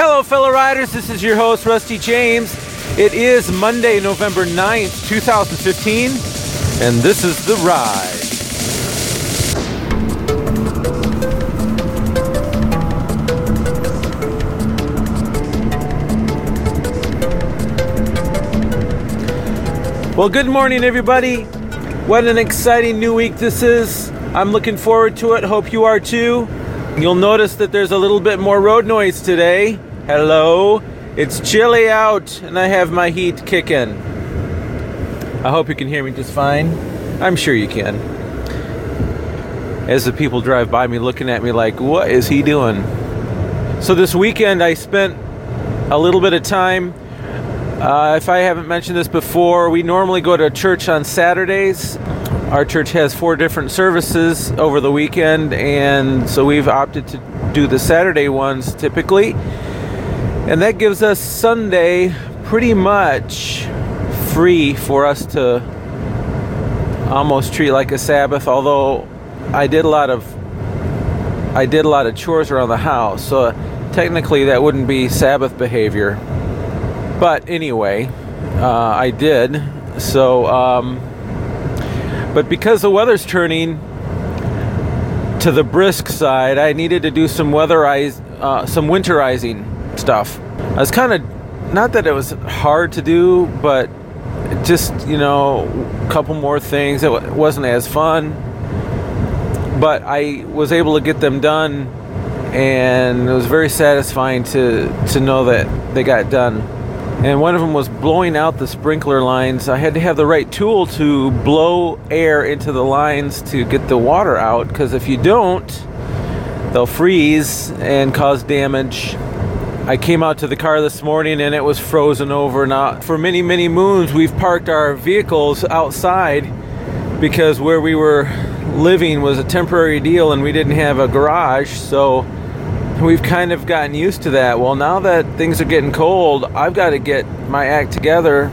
Hello, fellow riders. This is your host, Rusty James. It is Monday, November 9th, 2015, and this is The Ride. Well, good morning, everybody. What an exciting new week this is. I'm looking forward to it. Hope you are too. You'll notice that there's a little bit more road noise today. Hello. It's chilly out and I have my heat kicking. I hope you can hear me just fine. I'm sure you can. As the people drive by me looking at me like, what is he doing? So this weekend I spent a little bit of time uh, if I haven't mentioned this before, we normally go to church on Saturdays. Our church has four different services over the weekend, and so we've opted to do the Saturday ones typically. And that gives us Sunday pretty much free for us to almost treat like a Sabbath, although I did a lot of I did a lot of chores around the house, so technically that wouldn't be Sabbath behavior. But anyway, uh, I did. So, um, but because the weather's turning to the brisk side, I needed to do some weatherize, uh, some winterizing stuff. I was kind of, not that it was hard to do, but just you know, a couple more things. It wasn't as fun, but I was able to get them done, and it was very satisfying to to know that they got done and one of them was blowing out the sprinkler lines. I had to have the right tool to blow air into the lines to get the water out because if you don't, they'll freeze and cause damage. I came out to the car this morning and it was frozen over. Now, for many, many moons, we've parked our vehicles outside because where we were living was a temporary deal and we didn't have a garage. So we've kind of gotten used to that. Well, now that things are getting cold, I've got to get my act together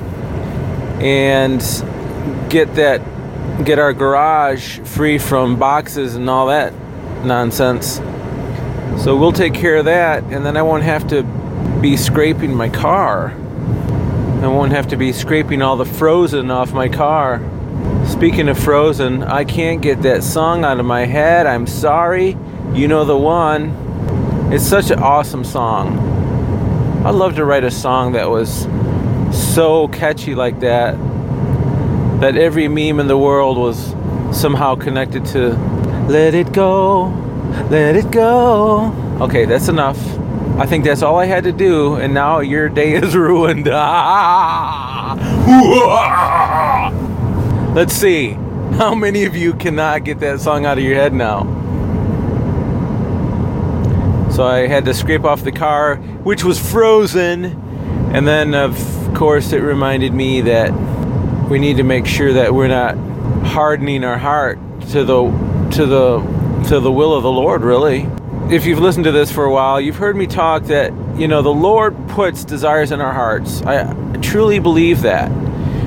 and get that get our garage free from boxes and all that nonsense. So we'll take care of that and then I won't have to be scraping my car. I won't have to be scraping all the frozen off my car. Speaking of frozen, I can't get that song out of my head. I'm sorry. You know the one. It's such an awesome song. I'd love to write a song that was so catchy like that, that every meme in the world was somehow connected to Let It Go, Let It Go. Okay, that's enough. I think that's all I had to do, and now your day is ruined. Let's see. How many of you cannot get that song out of your head now? So I had to scrape off the car, which was frozen. And then, of course, it reminded me that we need to make sure that we're not hardening our heart to the to the to the will of the Lord, really. If you've listened to this for a while, you've heard me talk that, you know, the Lord puts desires in our hearts. I truly believe that.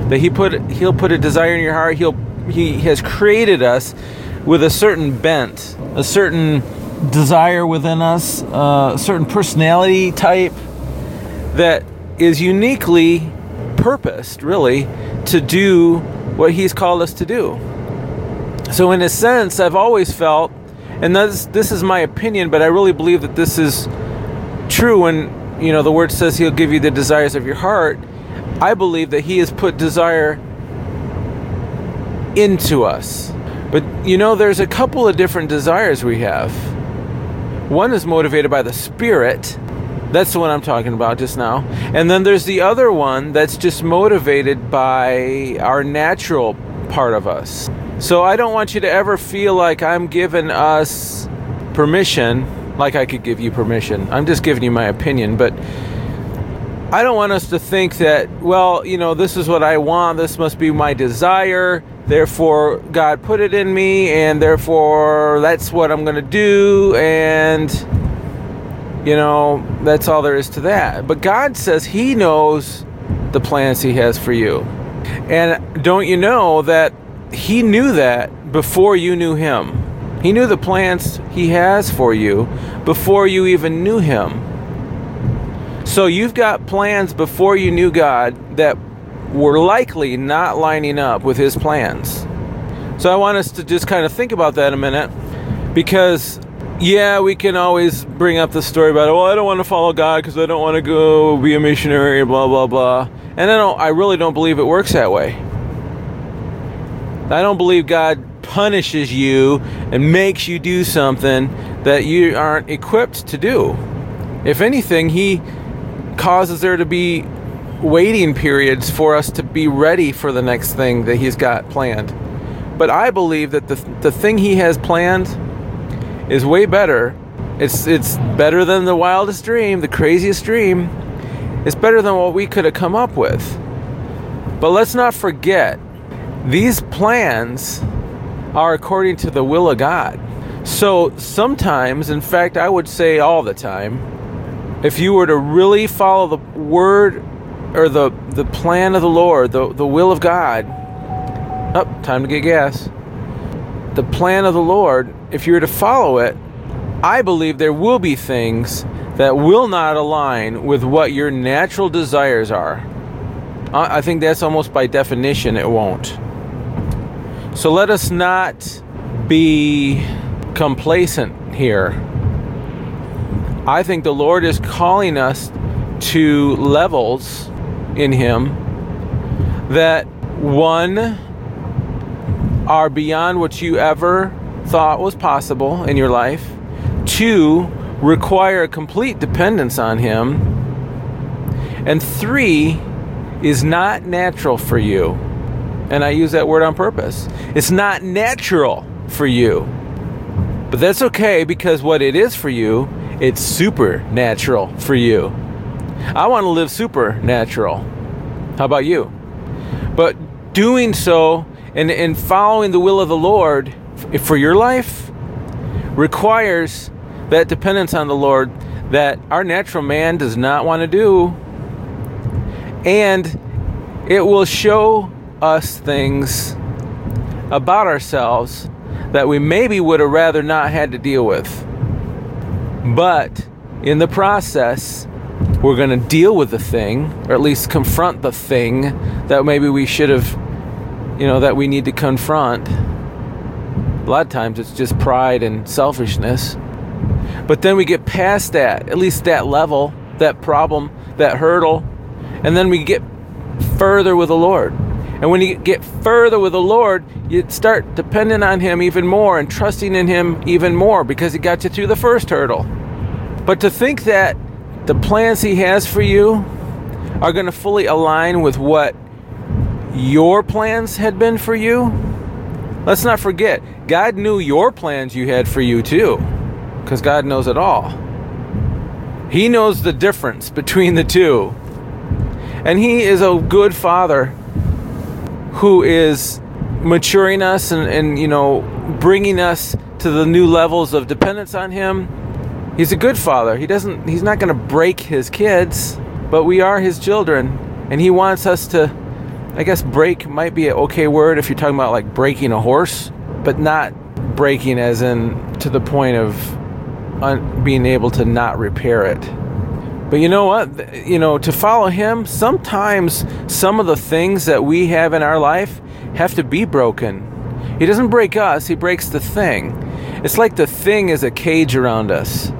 That he put he'll put a desire in your heart. He'll he has created us with a certain bent, a certain desire within us, a certain personality type that is uniquely purposed, really, to do what He's called us to do. So, in a sense, I've always felt, and this, this is my opinion, but I really believe that this is true when, you know, the Word says He'll give you the desires of your heart. I believe that He has put desire into us. But, you know, there's a couple of different desires we have one is motivated by the spirit. That's the one I'm talking about just now. And then there's the other one that's just motivated by our natural part of us. So I don't want you to ever feel like I'm giving us permission, like I could give you permission. I'm just giving you my opinion, but I don't want us to think that, well, you know, this is what I want, this must be my desire, therefore God put it in me, and therefore that's what I'm going to do, and, you know, that's all there is to that. But God says He knows the plans He has for you. And don't you know that He knew that before you knew Him? He knew the plans He has for you before you even knew Him. So you've got plans before you knew God that were likely not lining up with His plans. So I want us to just kind of think about that a minute because yeah, we can always bring up the story about, well, I don't want to follow God because I don't want to go be a missionary, blah blah blah. And I don't, I really don't believe it works that way. I don't believe God punishes you and makes you do something that you aren't equipped to do. If anything, He causes there to be waiting periods for us to be ready for the next thing that He's got planned. But I believe that the the thing He has planned is way better. It's it's better than the wildest dream, the craziest dream. It's better than what we could have come up with. But let's not forget, these plans are according to the will of God. So sometimes, in fact, I would say all the time, if you were to really follow the word or the, the plan of the Lord, the, the will of God, up, oh, time to get gas. The plan of the Lord, if you were to follow it, I believe there will be things that will not align with what your natural desires are. I think that's almost by definition it won't. So let us not be complacent here. I think the Lord is calling us to levels in Him that one are beyond what you ever thought was possible in your life. Two, require a complete dependence on Him. And three, is not natural for you. And I use that word on purpose. It's not natural for you. But that's okay because what it is for you, it's supernatural for you. I want to live supernatural. How about you? But doing so and, and following the will of the Lord for your life requires that dependence on the Lord that our natural man does not want to do. And it will show us things about ourselves that we maybe would have rather not had to deal with. But in the process, we're going to deal with the thing, or at least confront the thing that maybe we should have, you know, that we need to confront. A lot of times it's just pride and selfishness. But then we get past that, at least that level, that problem, that hurdle, and then we get further with the Lord. And when you get further with the Lord, you start depending on Him even more and trusting in Him even more because He got you through the first hurdle. But to think that the plans He has for you are going to fully align with what your plans had been for you, let's not forget, God knew your plans you had for you too, because God knows it all. He knows the difference between the two. And He is a good Father who is maturing us and, and, you know, bringing us to the new levels of dependence on Him. He's a good Father. He doesn't, He's not going to break His kids, but we are His children. And He wants us to, I guess, break might be an okay word if you're talking about like breaking a horse, but not breaking as in to the point of un- being able to not repair it. But you know what? You know, to follow him, sometimes some of the things that we have in our life have to be broken. He doesn't break us, he breaks the thing. It's like the thing is a cage around us,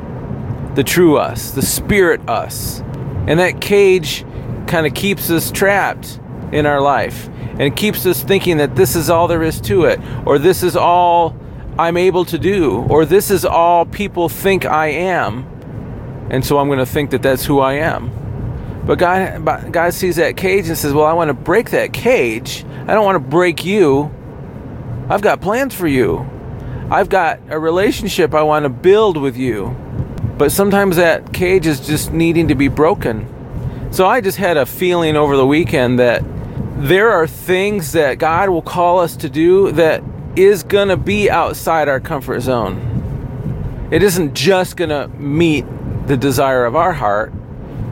the true us, the spirit us. And that cage kind of keeps us trapped in our life and keeps us thinking that this is all there is to it, or this is all I'm able to do, or this is all people think I am and so I'm going to think that that's who I am. But God, God sees that cage and says, Well, I want to break that cage. I don't want to break you. I've got plans for you. I've got a relationship I want to build with you. But sometimes that cage is just needing to be broken. So I just had a feeling over the weekend that there are things that God will call us to do that is going to be outside our comfort zone. It isn't just going to meet the desire of our heart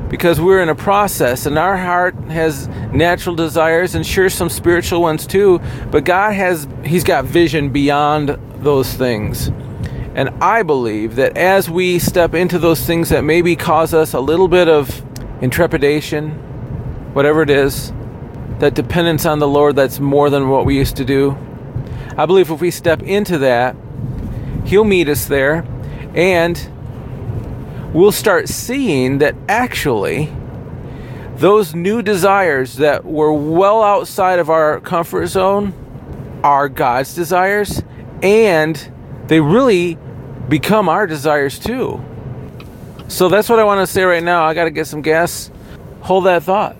because we're in a process and our heart has natural desires and sure some spiritual ones too but god has he's got vision beyond those things and i believe that as we step into those things that maybe cause us a little bit of intrepidation, whatever it is, that dependence on the Lord that's more than what we used to do. I believe if we step into that, He'll meet us there and we'll start seeing that actually those new desires that were well outside of our comfort zone are God's desires and they really become our desires too. So that's what I want to say right now. I got to get some gas. Hold that thought.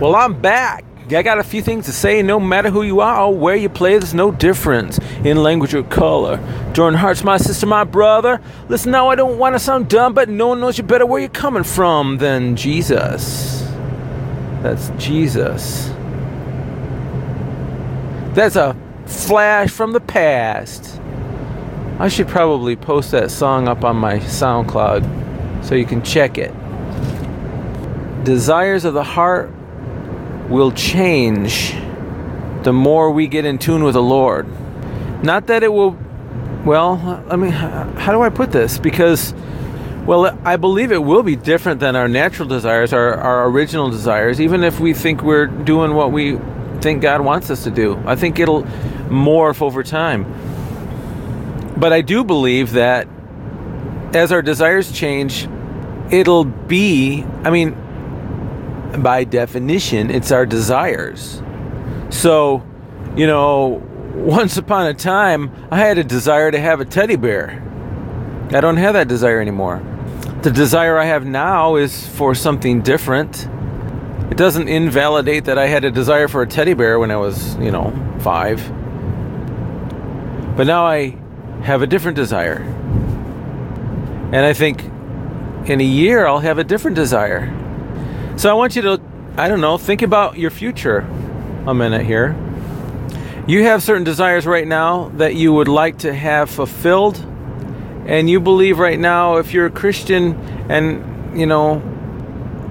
Well, I'm back. I got a few things to say. No matter who you are or where you play, there's no difference in language or color. Jordan Hart's my sister, my brother. Listen, now I don't want to sound dumb, but no one knows you better where you're coming from than Jesus. That's Jesus. That's a flash from the past. I should probably post that song up on my SoundCloud so you can check it. Desires of the heart will change the more we get in tune with the Lord. Not that it will, well, I mean, how do I put this? Because, well, I believe it will be different than our natural desires, our, our original desires, even if we think we're doing what we think God wants us to do. I think it'll morph over time. But I do believe that as our desires change, it'll be, I mean, by definition, it's our desires. So, you know, once upon a time, I had a desire to have a teddy bear. I don't have that desire anymore. The desire I have now is for something different. It doesn't invalidate that I had a desire for a teddy bear when I was, you know, five. But now I have a different desire. And I think in a year I'll have a different desire. So I want you to, I don't know, think about your future a minute here. You have certain desires right now that you would like to have fulfilled. And you believe right now, if you're a Christian and, you know,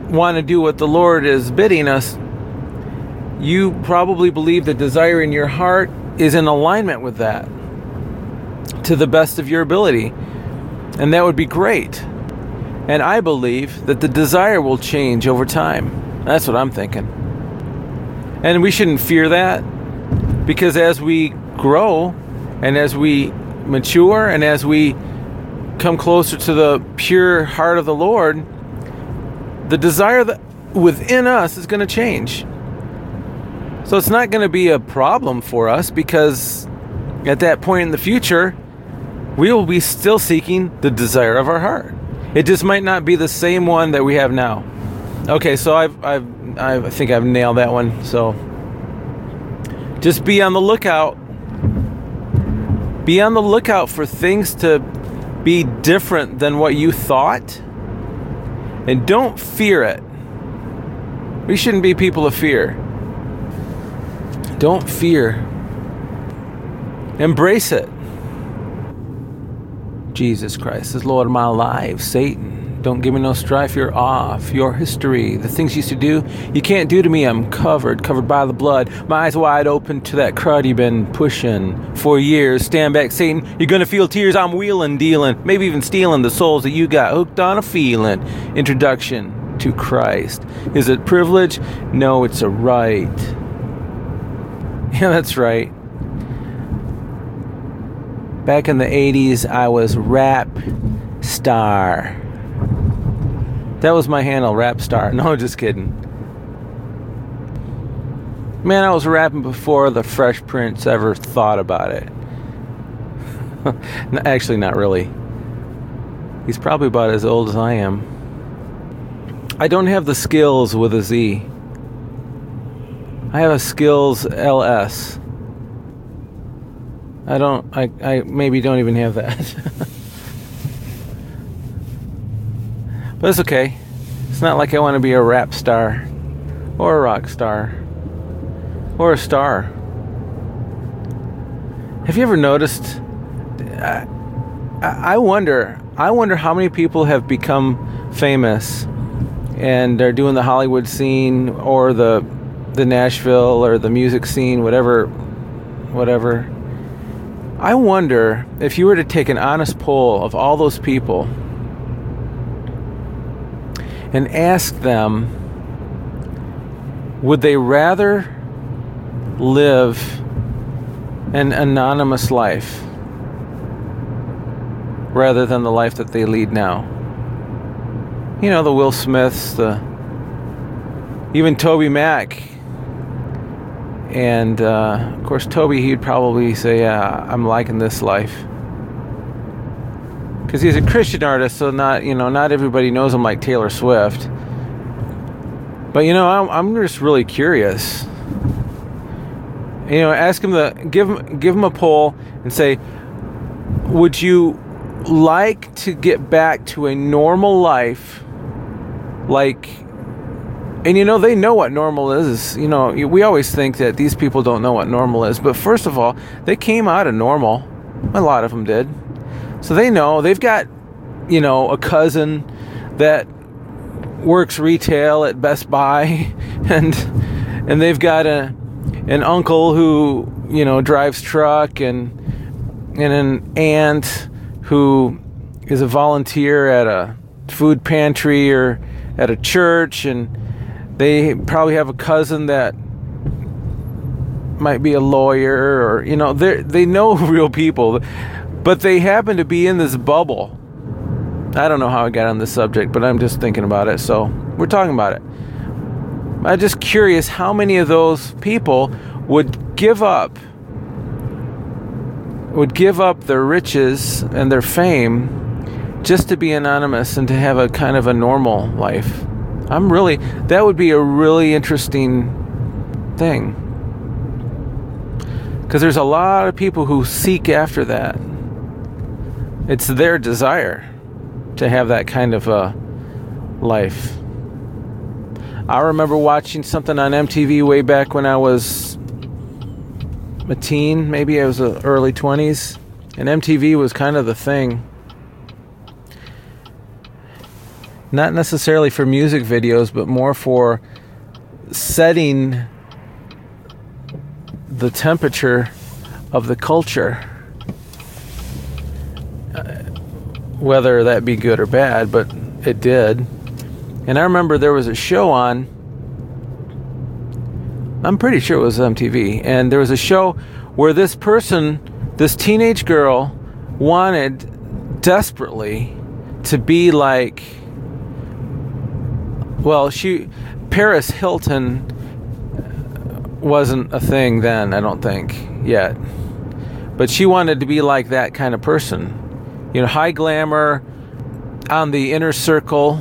want to do what the Lord is bidding us, you probably believe the desire in your heart is in alignment with that to the best of your ability. And that would be great. And I believe that the desire will change over time. That's what I'm thinking. And we shouldn't fear that because as we grow and as we mature and as we come closer to the pure heart of the Lord, the desire that within us is going to change. So it's not going to be a problem for us because at that point in the future, we will be still seeking the desire of our heart. It just might not be the same one that we have now. Okay, so I've, I've, I think I've nailed that one. So just be on the lookout. Be on the lookout for things to be different than what you thought. And don't fear it. We shouldn't be people of fear. Don't fear. Embrace it. Jesus Christ is Lord of my life. Satan, don't give me no strife. You're off. Your history, the things you used to do, you can't do to me. I'm covered, covered by the blood. My eyes wide open to that crud you've been pushing for years. Stand back, Satan. You're gonna feel tears. I'm wheeling, dealing, maybe even stealing the souls that you got hooked on a feeling. Introduction to Christ. Is it privilege? No, it's a right. Yeah, that's right. Back in the 80s, I was Rap Star. That was my handle, Rap Star. No, just kidding. Man, I was rapping before the Fresh Prince ever thought about it. Actually, not really. He's probably about as old as I am. I don't have the skills with a Z. I have a skills LS. I don't. I, I maybe don't even have that. but it's okay. It's not like I want to be a rap star, or a rock star, or a star. Have you ever noticed? I, I wonder. I wonder how many people have become famous, and they're doing the Hollywood scene or the the Nashville or the music scene, whatever, whatever I wonder if you were to take an honest poll of all those people and ask them would they rather live an anonymous life rather than the life that they lead now? You know, the Will Smiths, the even TobyMac. And uh, of course, Toby, he'd probably say, yeah, I'm liking this life because he's a Christian artist, so not you know not everybody knows him like Taylor Swift. But you know, I'm, I'm just really curious. You know, ask him the give him give him a poll and say, would you like to get back to a normal life, like? And you know they know what normal is. You know we always think that these people don't know what normal is, but first of all, they came out of normal. A lot of them did. So they know. They've got, you know, a cousin that works retail at Best Buy, and and they've got a an uncle who you know drives truck, and and an aunt who is a volunteer at a food pantry or at a church, and they probably have a cousin that might be a lawyer or you know they they know real people but they happen to be in this bubble. I don't know how I got on this subject, but I'm just thinking about it. So we're talking about it. I'm just curious how many of those people would give up would give up their riches and their fame just to be anonymous and to have a kind of a normal life. I'm really that would be a really interesting thing. Cuz there's a lot of people who seek after that. It's their desire to have that kind of a life. I remember watching something on MTV way back when I was a teen, maybe I was early 20s, and MTV was kind of the thing. Not necessarily for music videos, but more for setting the temperature of the culture uh, whether that be good or bad, but it did. And I remember there was a show on, I'm pretty sure it was MTV, and there was a show where this person, this teenage girl, wanted desperately to be like, well, she, Paris Hilton wasn't a thing then, I don't think, yet. But she wanted to be like that kind of person you know, high glamour on the inner circle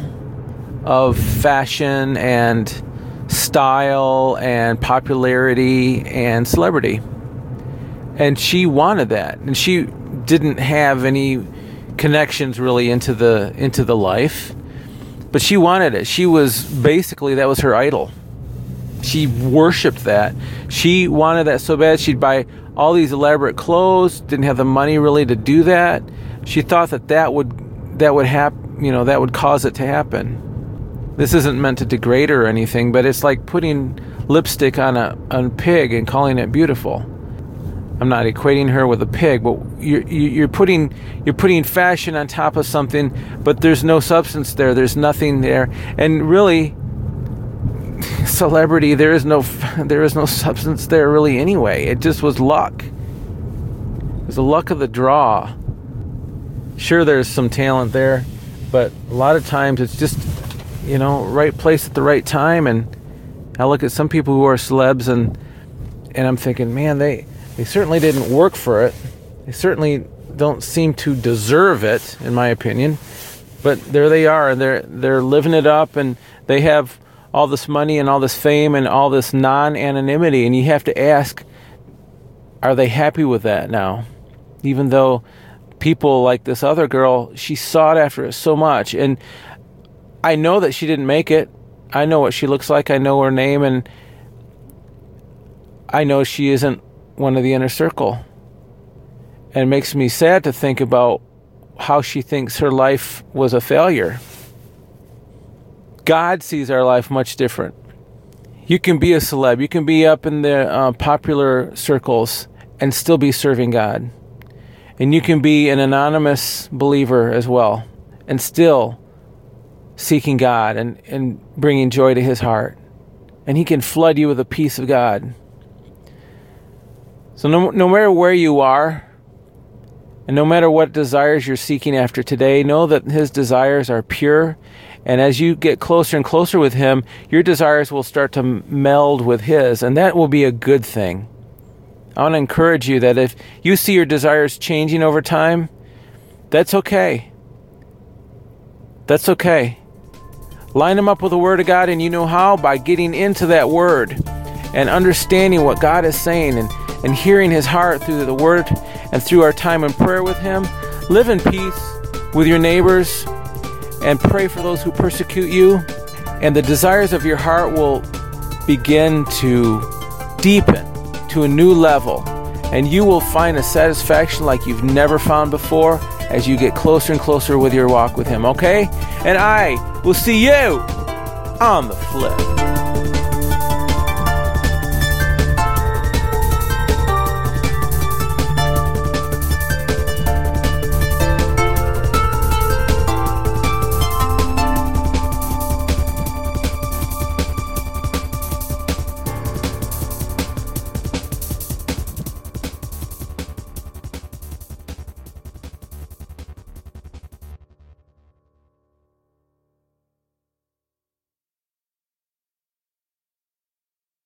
of fashion and style and popularity and celebrity. And she wanted that. And she didn't have any connections really into the into the life. But she wanted it. She was basically that was her idol. She worshiped that. She wanted that so bad she'd buy all these elaborate clothes, didn't have the money really to do that she thought that that would that would happen you know that would cause it to happen this isn't meant to degrade her or anything but it's like putting lipstick on a on a pig and calling it beautiful i'm not equating her with a pig but you're you're putting you're putting fashion on top of something but there's no substance there. There's nothing there. And really celebrity there is no there is no substance there really anyway. It just was luck. It was the luck of the draw. Sure there's some talent there, but a lot of times it's just you know right place at the right time. And I look at some people who are celebs and and I'm thinking, man, they they certainly didn't work for it. They certainly don't seem to deserve it, in my opinion. But there they are, they're they're living it up, and they have all this money and all this fame and all this non-anonymity, and you have to ask, are they happy with that now? Even though people like this other girl, she sought after it so much. And I know that she didn't make it. I know what she looks like. I know her name. And I know she isn't one of the inner circle. And it makes me sad to think about how she thinks her life was a failure. God sees our life much different. You can be a celeb, you can be up in the uh, popular circles and still be serving God. And you can be an anonymous believer as well and still seeking God and, and bringing joy to His heart. And He can flood you with the peace of God. So, no, no matter where you are, and no matter what desires you're seeking after today, know that His desires are pure. And as you get closer and closer with Him, your desires will start to meld with His, and that will be a good thing. I want to encourage you that if you see your desires changing over time, that's okay. That's okay. Line them up with the Word of God, and you know how? By getting into that Word and understanding what God is saying and, and hearing His heart through the Word and through our time in prayer with Him. Live in peace with your neighbors and pray for those who persecute you, and the desires of your heart will begin to deepen to a new level, and you will find a satisfaction like you've never found before as you get closer and closer with your walk with Him, okay? And I will see you on the flip.